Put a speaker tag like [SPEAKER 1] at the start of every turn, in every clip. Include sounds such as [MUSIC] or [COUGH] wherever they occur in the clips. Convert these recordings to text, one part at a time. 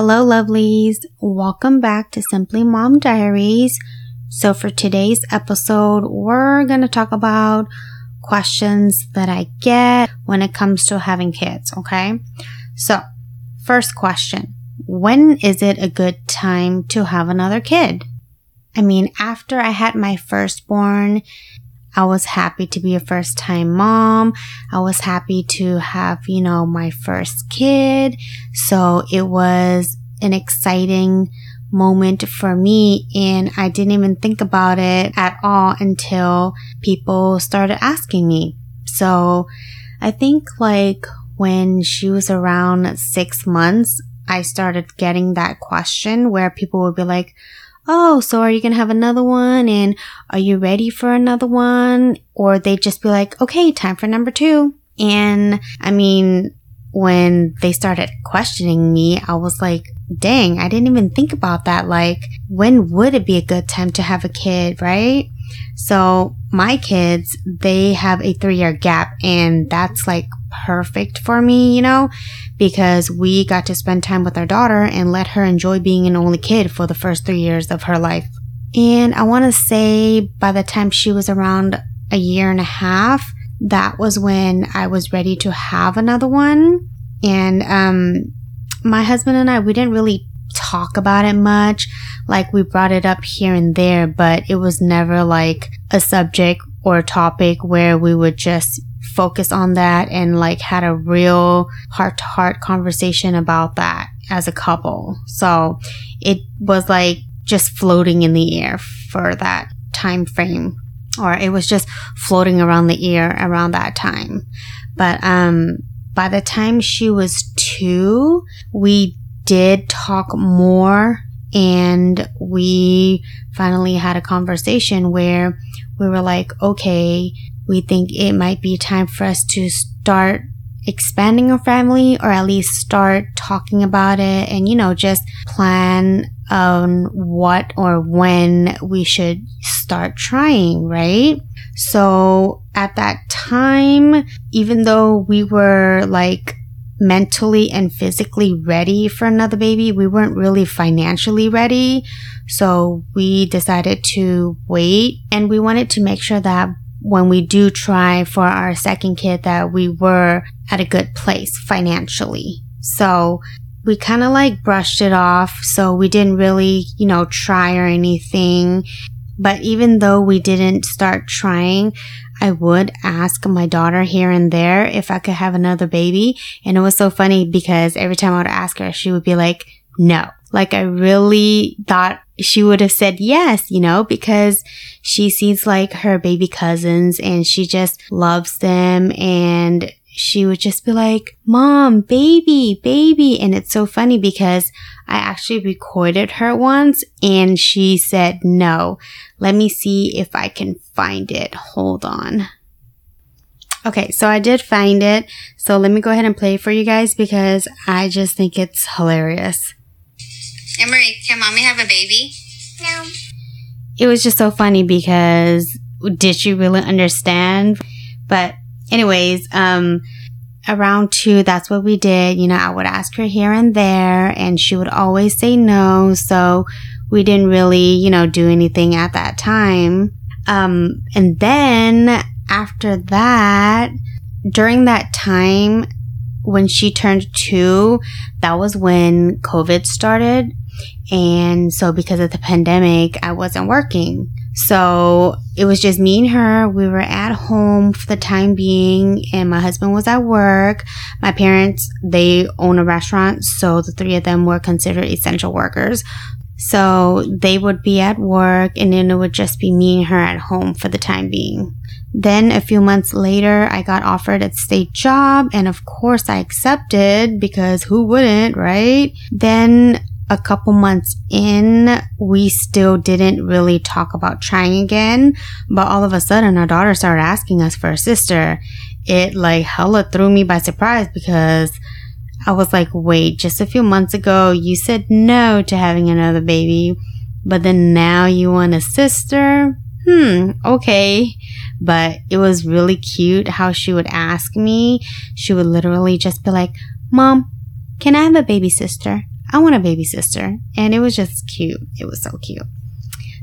[SPEAKER 1] Hello, lovelies. Welcome back to Simply Mom Diaries. So, for today's episode, we're going to talk about questions that I get when it comes to having kids, okay? So, first question When is it a good time to have another kid? I mean, after I had my firstborn, I was happy to be a first time mom. I was happy to have, you know, my first kid. So it was an exciting moment for me and I didn't even think about it at all until people started asking me. So I think like when she was around six months, I started getting that question where people would be like, oh, so are you going to have another one? And are you ready for another one? Or they'd just be like, okay, time for number two. And I mean, when they started questioning me, I was like, dang, I didn't even think about that. Like, when would it be a good time to have a kid, right? So my kids, they have a three year gap and that's like perfect for me, you know, because we got to spend time with our daughter and let her enjoy being an only kid for the first three years of her life. And I want to say by the time she was around a year and a half, that was when I was ready to have another one. And, um, my husband and I, we didn't really talk about it much. Like we brought it up here and there, but it was never like a subject or a topic where we would just focus on that and like had a real heart to heart conversation about that as a couple. So it was like just floating in the air for that time frame or it was just floating around the air around that time. But um by the time she was 2, we did talk more and we finally had a conversation where we were like, okay, we think it might be time for us to start expanding our family or at least start talking about it and, you know, just plan on what or when we should start trying, right? So at that time, even though we were like mentally and physically ready for another baby. We weren't really financially ready. So we decided to wait and we wanted to make sure that when we do try for our second kid that we were at a good place financially. So we kind of like brushed it off. So we didn't really, you know, try or anything. But even though we didn't start trying, I would ask my daughter here and there if I could have another baby. And it was so funny because every time I would ask her, she would be like, no. Like I really thought she would have said yes, you know, because she sees like her baby cousins and she just loves them and she would just be like, mom, baby, baby. And it's so funny because I actually recorded her once and she said no. Let me see if I can find it. Hold on. Okay, so I did find it. So let me go ahead and play for you guys because I just think it's hilarious.
[SPEAKER 2] Emery, can mommy have a baby?
[SPEAKER 3] No.
[SPEAKER 1] It was just so funny because did she really understand? But anyways, um, around two, that's what we did. You know, I would ask her here and there and she would always say no. So we didn't really, you know, do anything at that time. Um, and then after that, during that time, when she turned two, that was when COVID started. And so because of the pandemic, I wasn't working. So it was just me and her. We were at home for the time being and my husband was at work. My parents, they own a restaurant. So the three of them were considered essential workers. So they would be at work and then it would just be me and her at home for the time being. Then a few months later, I got offered a state job and of course I accepted because who wouldn't, right? Then a couple months in, we still didn't really talk about trying again. But all of a sudden, our daughter started asking us for a sister. It like hella threw me by surprise because I was like, wait, just a few months ago, you said no to having another baby, but then now you want a sister? Hmm, okay. But it was really cute how she would ask me. She would literally just be like, Mom, can I have a baby sister? I want a baby sister. And it was just cute. It was so cute.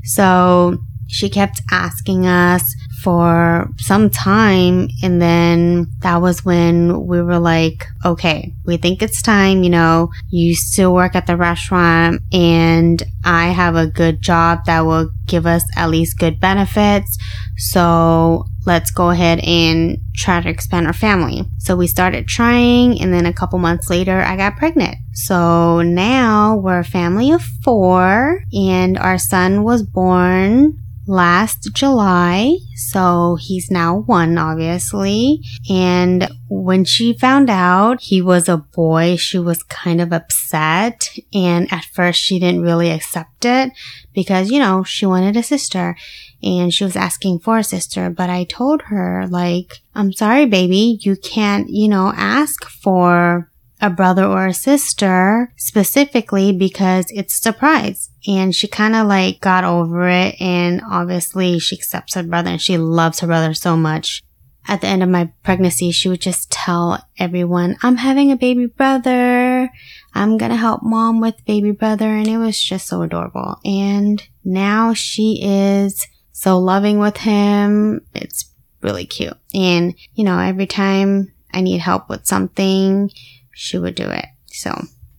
[SPEAKER 1] So she kept asking us for some time. And then that was when we were like, okay, we think it's time. You know, you still work at the restaurant and I have a good job that will give us at least good benefits. So let's go ahead and try to expand our family. So we started trying and then a couple months later I got pregnant. So now we're a family of four and our son was born last July. So he's now one, obviously. And when she found out he was a boy, she was kind of upset. And at first she didn't really accept it because, you know, she wanted a sister and she was asking for a sister. But I told her, like, I'm sorry, baby, you can't, you know, ask for a brother or a sister specifically because it's surprise. And she kind of like got over it. And obviously she accepts her brother and she loves her brother so much. At the end of my pregnancy, she would just tell everyone, I'm having a baby brother. I'm going to help mom with baby brother. And it was just so adorable. And now she is so loving with him. It's really cute. And, you know, every time I need help with something, she would do it. So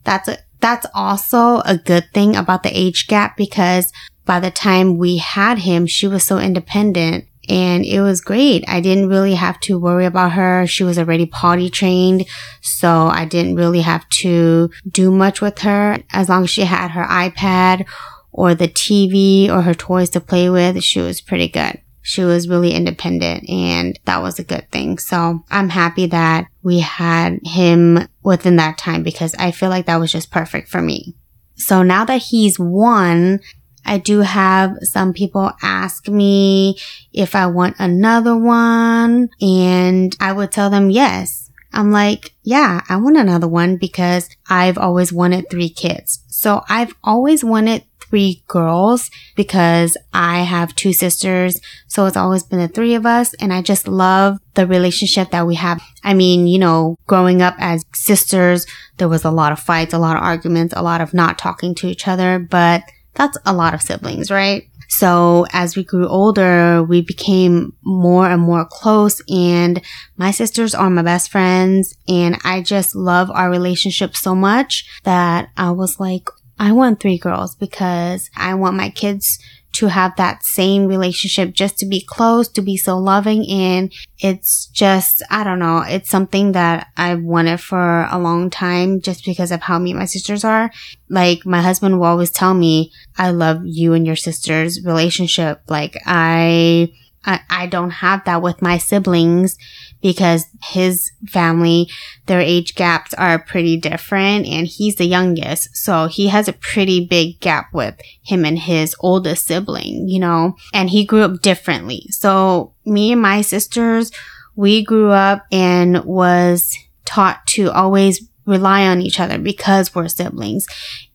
[SPEAKER 1] that's a, that's also a good thing about the age gap because by the time we had him, she was so independent and it was great. I didn't really have to worry about her. She was already potty trained. So I didn't really have to do much with her as long as she had her iPad or the TV or her toys to play with. She was pretty good she was really independent and that was a good thing. So I'm happy that we had him within that time because I feel like that was just perfect for me. So now that he's one, I do have some people ask me if I want another one and I would tell them yes. I'm like, yeah, I want another one because I've always wanted three kids. So I've always wanted three girls because I have two sisters. So it's always been the three of us. And I just love the relationship that we have. I mean, you know, growing up as sisters, there was a lot of fights, a lot of arguments, a lot of not talking to each other, but that's a lot of siblings, right? So as we grew older, we became more and more close and my sisters are my best friends and I just love our relationship so much that I was like, I want three girls because I want my kids to have that same relationship just to be close, to be so loving. And it's just, I don't know, it's something that I've wanted for a long time just because of how me and my sisters are. Like my husband will always tell me, I love you and your sister's relationship. Like I, I, I don't have that with my siblings because his family, their age gaps are pretty different and he's the youngest. So he has a pretty big gap with him and his oldest sibling, you know, and he grew up differently. So me and my sisters, we grew up and was taught to always rely on each other because we're siblings.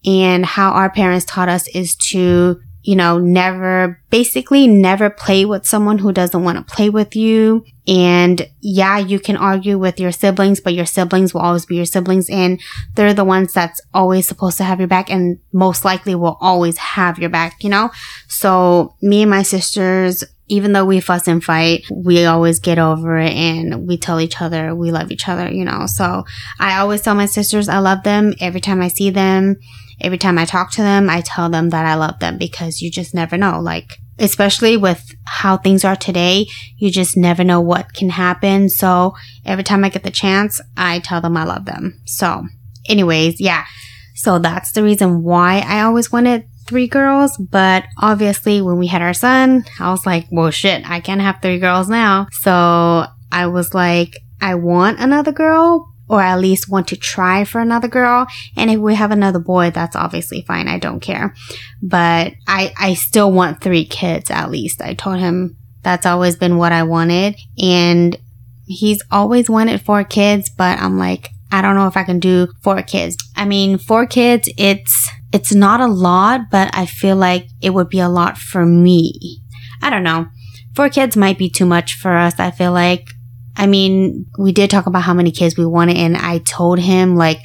[SPEAKER 1] And how our parents taught us is to you know, never, basically never play with someone who doesn't want to play with you. And yeah, you can argue with your siblings, but your siblings will always be your siblings and they're the ones that's always supposed to have your back and most likely will always have your back, you know? So me and my sisters, even though we fuss and fight, we always get over it and we tell each other we love each other, you know? So I always tell my sisters I love them every time I see them every time I talk to them, I tell them that I love them because you just never know. Like, especially with how things are today, you just never know what can happen. So every time I get the chance, I tell them I love them. So anyways, yeah. So that's the reason why I always wanted three girls. But obviously when we had our son, I was like, well, shit, I can't have three girls now. So I was like, I want another girl, or at least want to try for another girl. And if we have another boy, that's obviously fine. I don't care. But I, I still want three kids at least. I told him that's always been what I wanted. And he's always wanted four kids, but I'm like, I don't know if I can do four kids. I mean, four kids, it's, it's not a lot, but I feel like it would be a lot for me. I don't know. Four kids might be too much for us. I feel like I mean, we did talk about how many kids we wanted and I told him like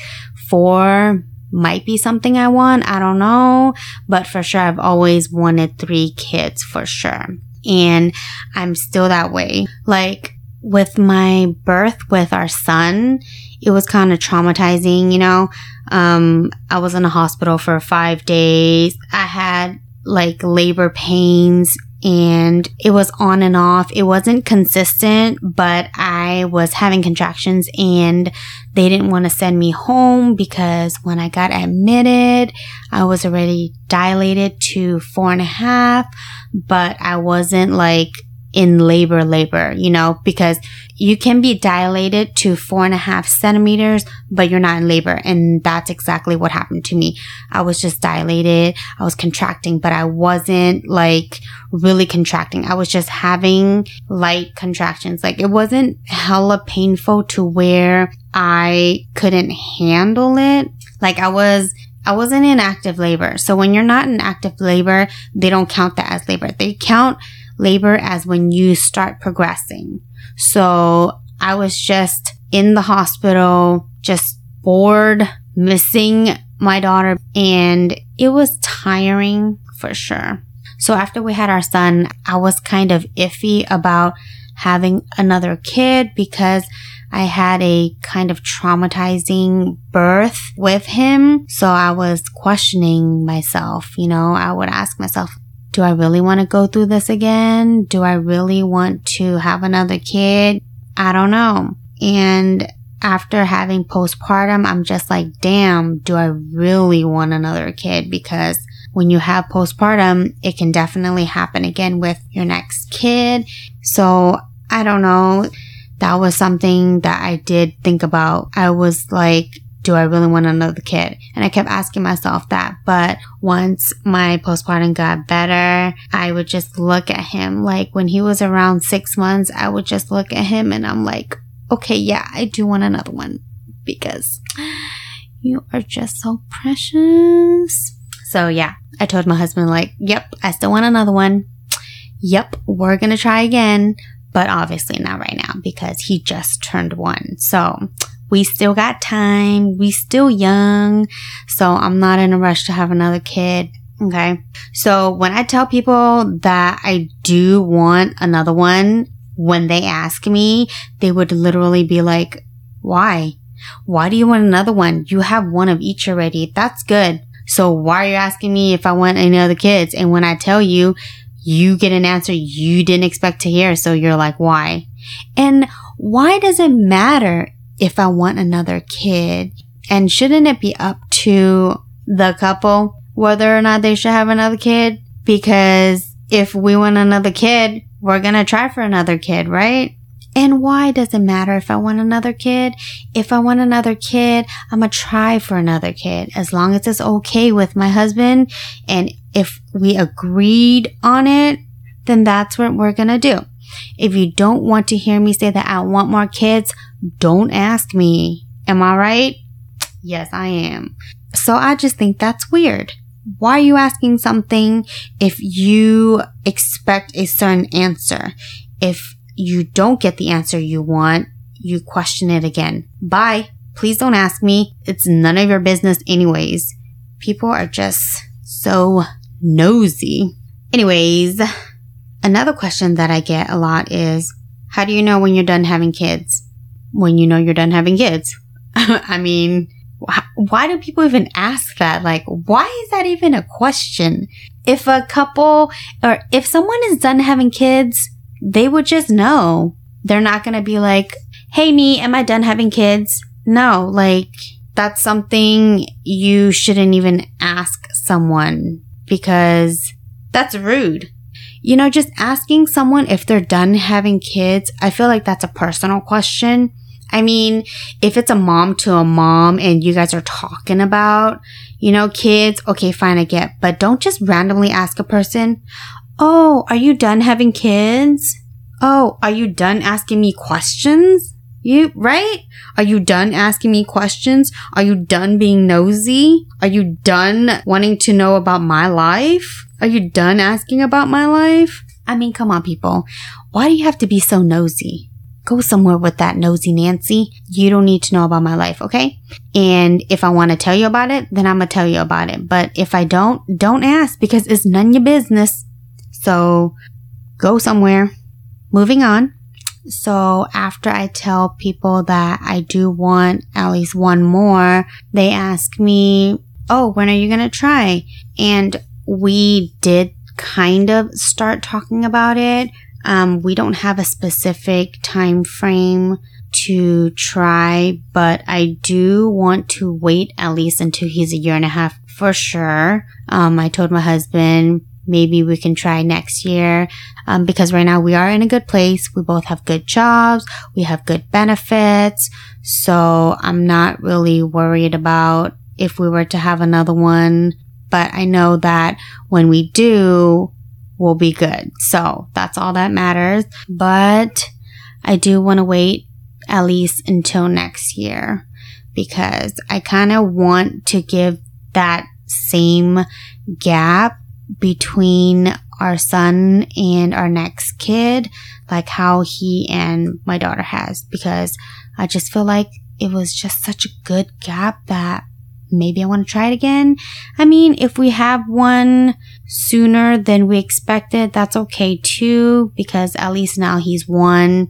[SPEAKER 1] four, might be something I want. I don't know. But for sure, I've always wanted three kids for sure. And I'm still that way. Like with my birth with our son, it was kind of traumatizing, you know. Um, I was in a hospital for five days. I had like labor pains and it was on and off. It wasn't consistent, but I was having contractions and they didn't want to send me home because when I got admitted, I was already dilated to four and a half, but I wasn't like in labor, labor, you know, because you can be dilated to four and a half centimeters, but you're not in labor. And that's exactly what happened to me. I was just dilated. I was contracting, but I wasn't like really contracting. I was just having light contractions. Like it wasn't hella painful to where I couldn't handle it. Like I was I wasn't in active labor. So when you're not in active labor, they don't count that as labor. They count labor as when you start progressing. So I was just in the hospital, just bored, missing my daughter, and it was tiring for sure. So after we had our son, I was kind of iffy about having another kid because I had a kind of traumatizing birth with him. So I was questioning myself, you know, I would ask myself, do I really want to go through this again? Do I really want to have another kid? I don't know. And after having postpartum, I'm just like, damn, do I really want another kid? Because when you have postpartum, it can definitely happen again with your next kid. So I don't know. That was something that I did think about. I was like, do I really want another kid? And I kept asking myself that. But once my postpartum got better, I would just look at him. Like when he was around six months, I would just look at him and I'm like, okay, yeah, I do want another one because you are just so precious. So yeah, I told my husband like, yep, I still want another one. Yep, we're going to try again, but obviously not right now because he just turned one. So we still got time. We still young. So I'm not in a rush to have another kid. Okay. So when I tell people that I do want another one, when they ask me, they would literally be like, why? Why do you want another one? You have one of each already. That's good. So why are you asking me if I want any other kids? And when I tell you, you get an answer you didn't expect to hear. So you're like, why? And why does it matter if I want another kid? And shouldn't it be up to the couple whether or not they should have another kid? Because if we want another kid, we're going to try for another kid, right? And why does it matter if I want another kid? If I want another kid, I'm gonna try for another kid as long as it's okay with my husband. And if we agreed on it, then that's what we're gonna do. If you don't want to hear me say that I want more kids, don't ask me. Am I right? Yes, I am. So I just think that's weird. Why are you asking something if you expect a certain answer? If you don't get the answer you want, you question it again. Bye. Please don't ask me. It's none of your business anyways. People are just so nosy. Anyways, Another question that I get a lot is, how do you know when you're done having kids? When you know you're done having kids? [LAUGHS] I mean, wh- why do people even ask that? Like, why is that even a question? If a couple or if someone is done having kids, they would just know. They're not going to be like, Hey, me, am I done having kids? No, like that's something you shouldn't even ask someone because that's rude you know, just asking someone if they're done having kids, I feel like that's a personal question. I mean, if it's a mom to a mom and you guys are talking about, you know, kids, okay, fine, I get, but don't just randomly ask a person, Oh, are you done having kids? Oh, are you done asking me questions? You, right? Are you done asking me questions? Are you done being nosy? Are you done wanting to know about my life? Are you done asking about my life? I mean, come on, people. Why do you have to be so nosy? go somewhere with that nosy Nancy. You don't need to know about my life, okay? And if I want to tell you about it, then I'm going to tell you about it. But if I don't, don't ask because it's none of your business. So go somewhere. Moving on. So after I tell people that I do want at least one more, they ask me, Oh, when are you going to try? And we did kind of start talking about it. Um, we don't have a specific time frame to try, but I do want to wait at least until he's a year and a half for sure. Um, I told my husband maybe we can try next year um, because right now we are in a good place. We both have good jobs. We have good benefits. So I'm not really worried about if we were to have another one. But I know that when we do, we'll be good. So that's all that matters. But I do want to wait at least until next year because I kind of want to give that same gap between our son and our next kid, like how he and my daughter has, because I just feel like it was just such a good gap that maybe I want to try it again. I mean, if we have one sooner than we expected, that's okay too, because at least now he's one.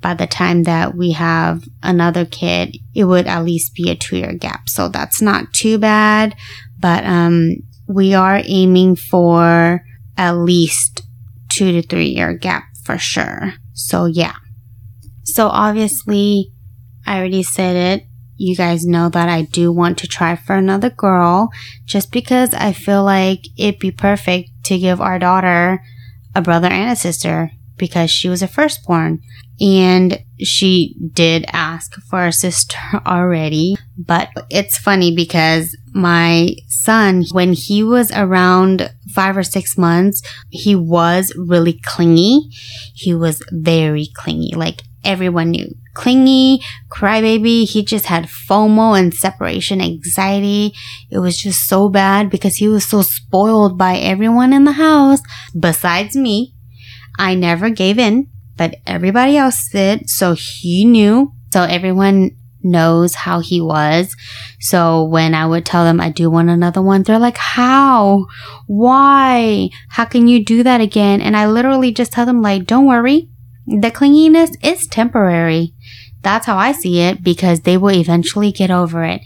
[SPEAKER 1] By the time that we have another kid, it would at least be a two year gap. So that's not too bad. But, um, we are aiming for at least two to three year gap for sure. So yeah. So obviously, I already said it. You guys know that I do want to try for another girl just because I feel like it'd be perfect to give our daughter a brother and a sister because she was a firstborn. And she did ask for a sister [LAUGHS] already. But it's funny because my son, when he was around five or six months, he was really clingy. He was very clingy. Like everyone knew. Clingy, crybaby. He just had FOMO and separation anxiety. It was just so bad because he was so spoiled by everyone in the house besides me. I never gave in, but everybody else did. So he knew. So everyone knows how he was. So when I would tell them I do want another one, they're like, how? Why? How can you do that again? And I literally just tell them like, don't worry. The clinginess is temporary. That's how I see it because they will eventually get over it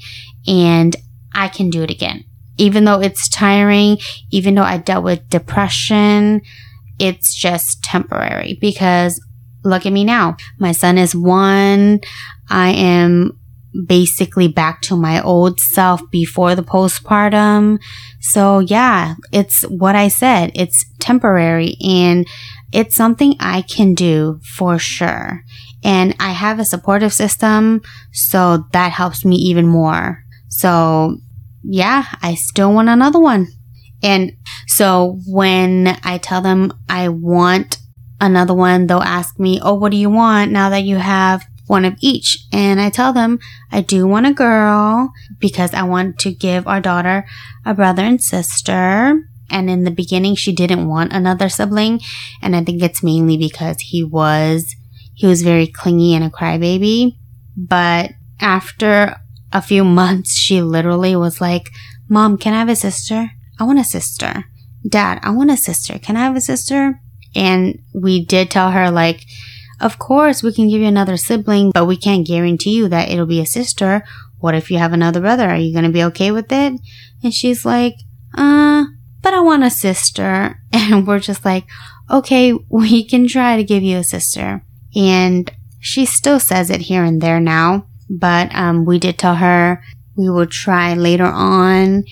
[SPEAKER 1] and I can do it again. Even though it's tiring, even though I dealt with depression, it's just temporary because look at me now. My son is one. I am basically back to my old self before the postpartum. So yeah, it's what I said. It's temporary and it's something I can do for sure. And I have a supportive system. So that helps me even more. So yeah, I still want another one. And so when I tell them I want another one, they'll ask me, Oh, what do you want now that you have one of each? And I tell them I do want a girl because I want to give our daughter a brother and sister. And in the beginning, she didn't want another sibling. And I think it's mainly because he was, he was very clingy and a crybaby. But after a few [LAUGHS] months, she literally was like, Mom, can I have a sister? I want a sister. Dad, I want a sister. Can I have a sister? And we did tell her, like, of course, we can give you another sibling, but we can't guarantee you that it'll be a sister. What if you have another brother? Are you going to be okay with it? And she's like, uh, but I want a sister. [LAUGHS] And we're just like, okay, we can try to give you a sister. And she still says it here and there now, but, um, we did tell her we will try later on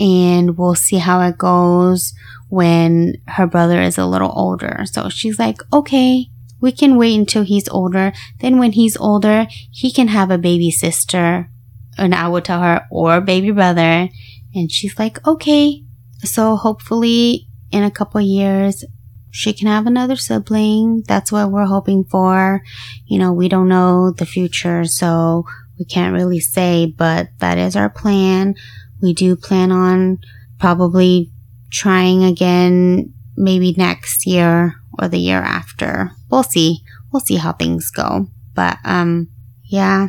[SPEAKER 1] and we'll see how it goes when her brother is a little older. So she's like, okay, we can wait until he's older. Then when he's older, he can have a baby sister. And I will tell her, or baby brother. And she's like, okay. So hopefully in a couple years, she can have another sibling. That's what we're hoping for. You know, we don't know the future, so we can't really say, but that is our plan. We do plan on probably trying again maybe next year or the year after. We'll see. we'll see how things go. But, um, yeah.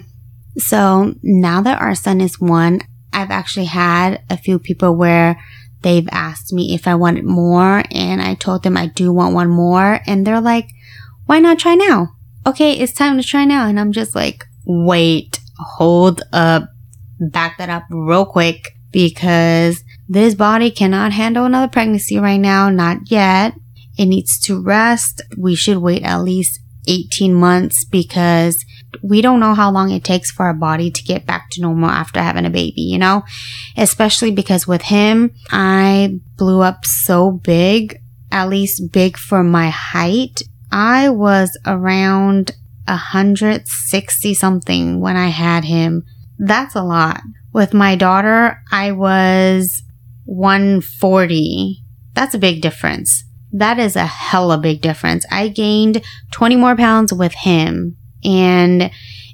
[SPEAKER 1] So now that our son is one, I've actually had a few people where they've asked me if I wanted more and I told them I do want one more and they're like, why not try now? Okay, it's time to try now. And I'm just like, wait, hold up, back that up real quick because this body cannot handle another pregnancy right now. Not yet. It needs to rest. We should wait at least 18 months because we don't know how long it takes for our body to get back to normal after having a baby, you know? Especially because with him, I blew up so big, at least big for my height. I was around 160 something when I had him. That's a lot. With my daughter, I was 140. That's a big difference. That is a hella big difference. I gained 20 more pounds with him and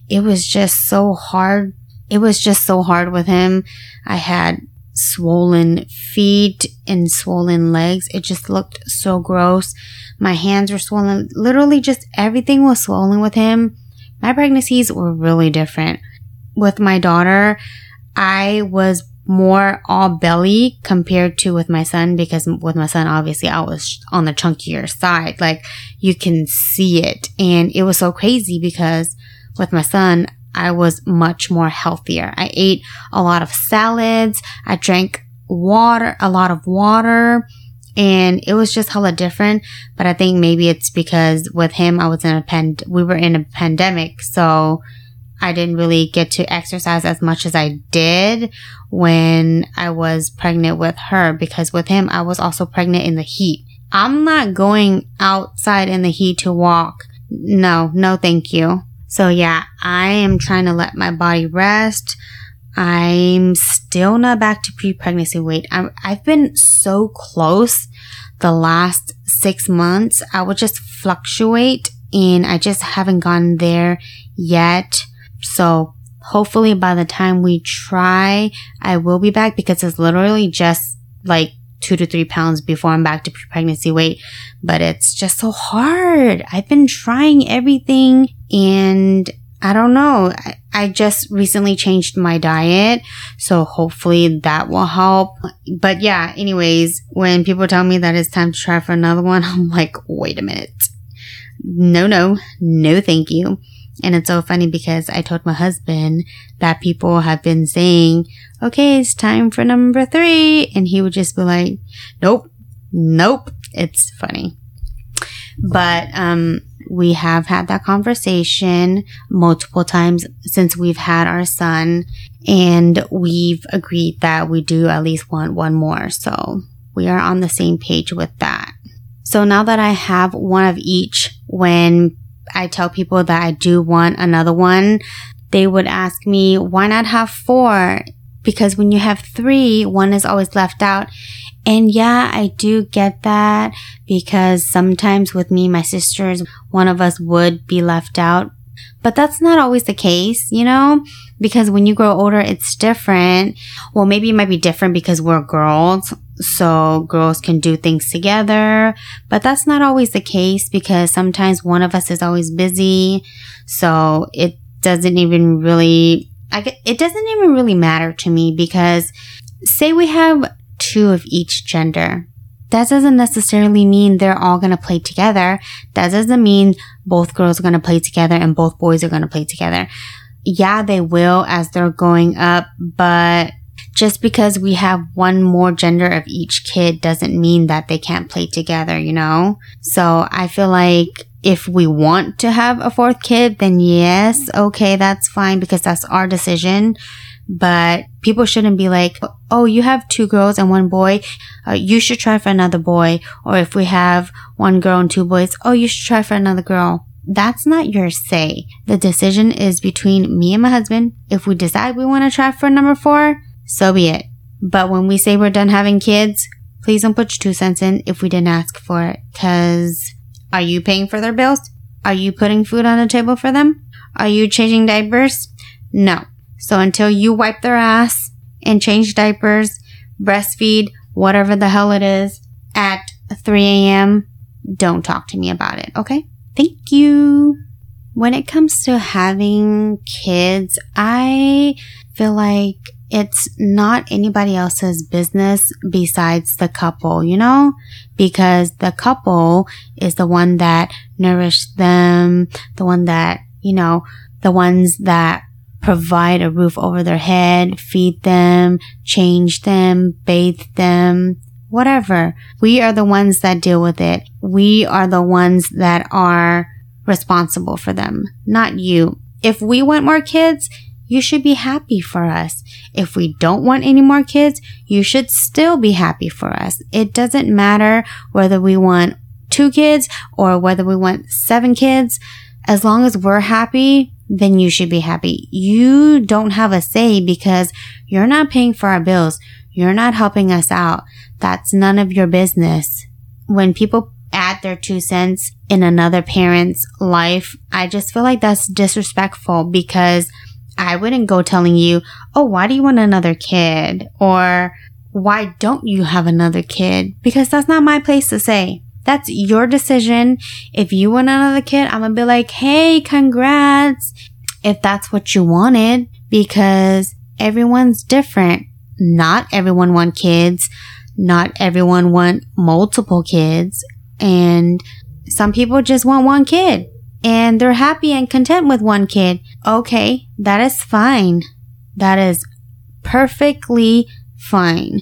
[SPEAKER 1] it was just so hard. It was just so hard with him. I had swollen feet and swollen legs. It just looked so gross. My hands were swollen. Literally just everything was swollen with him. My pregnancies were really different. With my daughter, I was more all belly compared to with my son because with my son, obviously I was on the chunkier side. Like you can see it. And it was so crazy because with my son, I was much more healthier. I ate a lot of salads. I drank water, a lot of water. And it was just hella different. But I think maybe it's because with him, I was in a pand, we were in a pandemic. So I didn't really get to exercise as much as I did when I was pregnant with her because with him, I was also pregnant in the heat. I'm not going outside in the heat to walk. No, no, thank you. So yeah, I am trying to let my body rest. I'm still not back to pre-pregnancy weight. i have been so close the last six months. I would just fluctuate and I just haven't gone there yet. So hopefully by the time we try, I will be back because it's literally just like two to three pounds before I'm back to pre pregnancy weight. But it's just so hard. I've been trying everything and I don't know. I, I just recently changed my diet. So hopefully that will help. But yeah, anyways, when people tell me that it's time to try for another one, [LAUGHS] I'm like, wait a minute. No, no, no, thank you. And it's so funny because I told my husband that people have been saying, okay, it's time for number three. And he would just be like, nope, nope. It's funny. But, um, we have had that conversation multiple times since we've had our son and we've agreed that we do at least want one more. So we are on the same page with that. So now that I have one of each, when I tell people that I do want another one, they would ask me, why not have four? Because when you have three, one is always left out. And yeah, I do get that because sometimes with me, my sisters, one of us would be left out. But that's not always the case, you know? Because when you grow older, it's different. Well, maybe it might be different because we're girls so girls can do things together. But that's not always the case because sometimes one of us is always busy. So it doesn't even really, I, it doesn't even really matter to me because say we have two of each gender. That doesn't necessarily mean they're all going to play together. That doesn't mean both girls are going to play together and both boys are going to play together. Yeah, they will as they're going up, but just because we have one more gender of each kid doesn't mean that they can't play together, you know? So I feel like if we want to have a fourth kid, then yes, okay, that's fine because that's our decision. But people shouldn't be like, oh, you have two girls and one boy. Uh, you should try for another boy. Or if we have one girl and two boys, oh, you should try for another girl. That's not your say. The decision is between me and my husband. If we decide we want to try for number four, so be it. But when we say we're done having kids, please don't put your two cents in if we didn't ask for it. Cause are you paying for their bills? Are you putting food on the table for them? Are you changing diapers? No. So until you wipe their ass and change diapers, breastfeed, whatever the hell it is, at 3 a.m., don't talk to me about it, okay? Thank you. When it comes to having kids, I feel like it's not anybody else's business besides the couple, you know? Because the couple is the one that nourished them, the one that, you know, the ones that provide a roof over their head, feed them, change them, bathe them, whatever. We are the ones that deal with it. We are the ones that are responsible for them, not you. If we want more kids, you should be happy for us. If we don't want any more kids, you should still be happy for us. It doesn't matter whether we want two kids or whether we want seven kids. As long as we're happy, then you should be happy. You don't have a say because you're not paying for our bills. You're not helping us out. That's none of your business. When people add their two cents in another parent's life, I just feel like that's disrespectful because I wouldn't go telling you, oh, why do you want another kid? Or why don't you have another kid? Because that's not my place to say. That's your decision. If you want another kid, I'm gonna be like, hey, congrats. If that's what you wanted, because everyone's different. Not everyone want kids. Not everyone want multiple kids. And some people just want one kid and they're happy and content with one kid. Okay, that is fine. That is perfectly fine.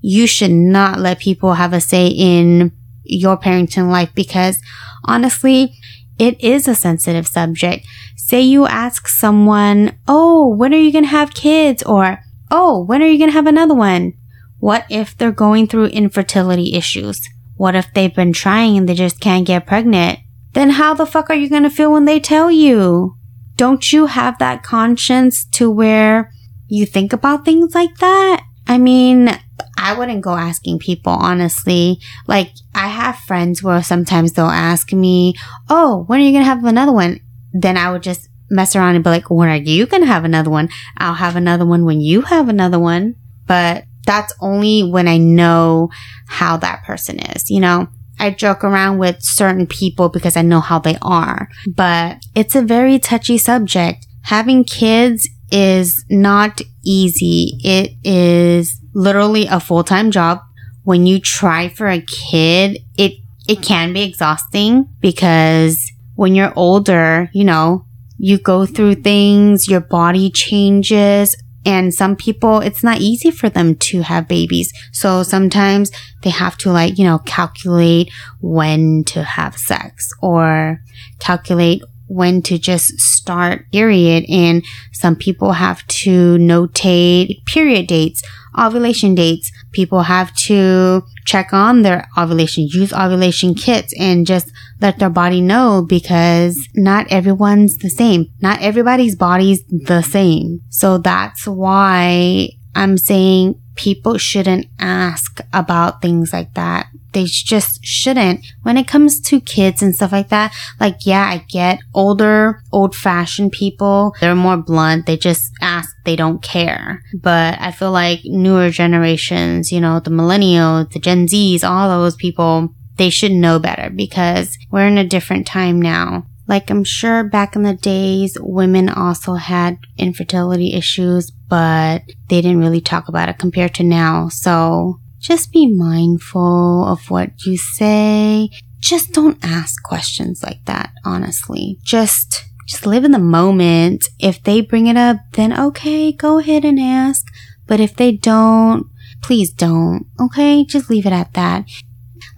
[SPEAKER 1] You should not let people have a say in your parenting life because honestly, it is a sensitive subject. Say you ask someone, Oh, when are you going to have kids? Or, Oh, when are you going to have another one? What if they're going through infertility issues? What if they've been trying and they just can't get pregnant? Then how the fuck are you going to feel when they tell you? Don't you have that conscience to where you think about things like that? I mean, I wouldn't go asking people, honestly. Like, I have friends where sometimes they'll ask me, Oh, when are you going to have another one? Then I would just mess around and be like, when are you going to have another one? I'll have another one when you have another one. But that's only when I know how that person is, you know? I joke around with certain people because I know how they are, but it's a very touchy subject. Having kids is not easy. It is literally a full-time job. When you try for a kid, it, it can be exhausting because when you're older, you know, you go through things, your body changes, and some people, it's not easy for them to have babies. So sometimes they have to like, you know, calculate when to have sex or calculate when to just start period. And some people have to notate period dates, ovulation dates. People have to check on their ovulation, use ovulation kits and just let their body know because not everyone's the same. Not everybody's body's the same. So that's why I'm saying people shouldn't ask about things like that. They just shouldn't. When it comes to kids and stuff like that, like, yeah, I get older, old fashioned people. They're more blunt. They just ask. They don't care. But I feel like newer generations, you know, the millennials, the Gen Zs, all those people, they should know better because we're in a different time now. Like I'm sure back in the days, women also had infertility issues, but they didn't really talk about it compared to now. So just be mindful of what you say. Just don't ask questions like that, honestly. Just, just live in the moment. If they bring it up, then okay, go ahead and ask. But if they don't, please don't. Okay? Just leave it at that.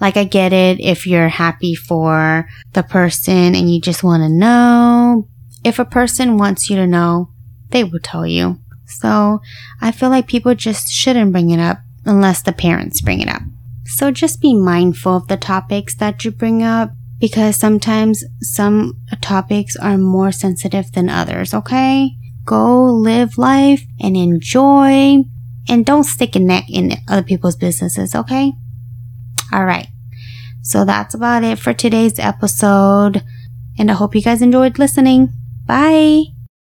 [SPEAKER 1] Like I get it if you're happy for the person and you just want to know. If a person wants you to know, they will tell you. So I feel like people just shouldn't bring it up unless the parents bring it up. So just be mindful of the topics that you bring up because sometimes some topics are more sensitive than others, okay? Go live life and enjoy and don't stick a neck in other people's businesses, okay? All right. So that's about it for today's episode. And I hope you guys enjoyed listening. Bye.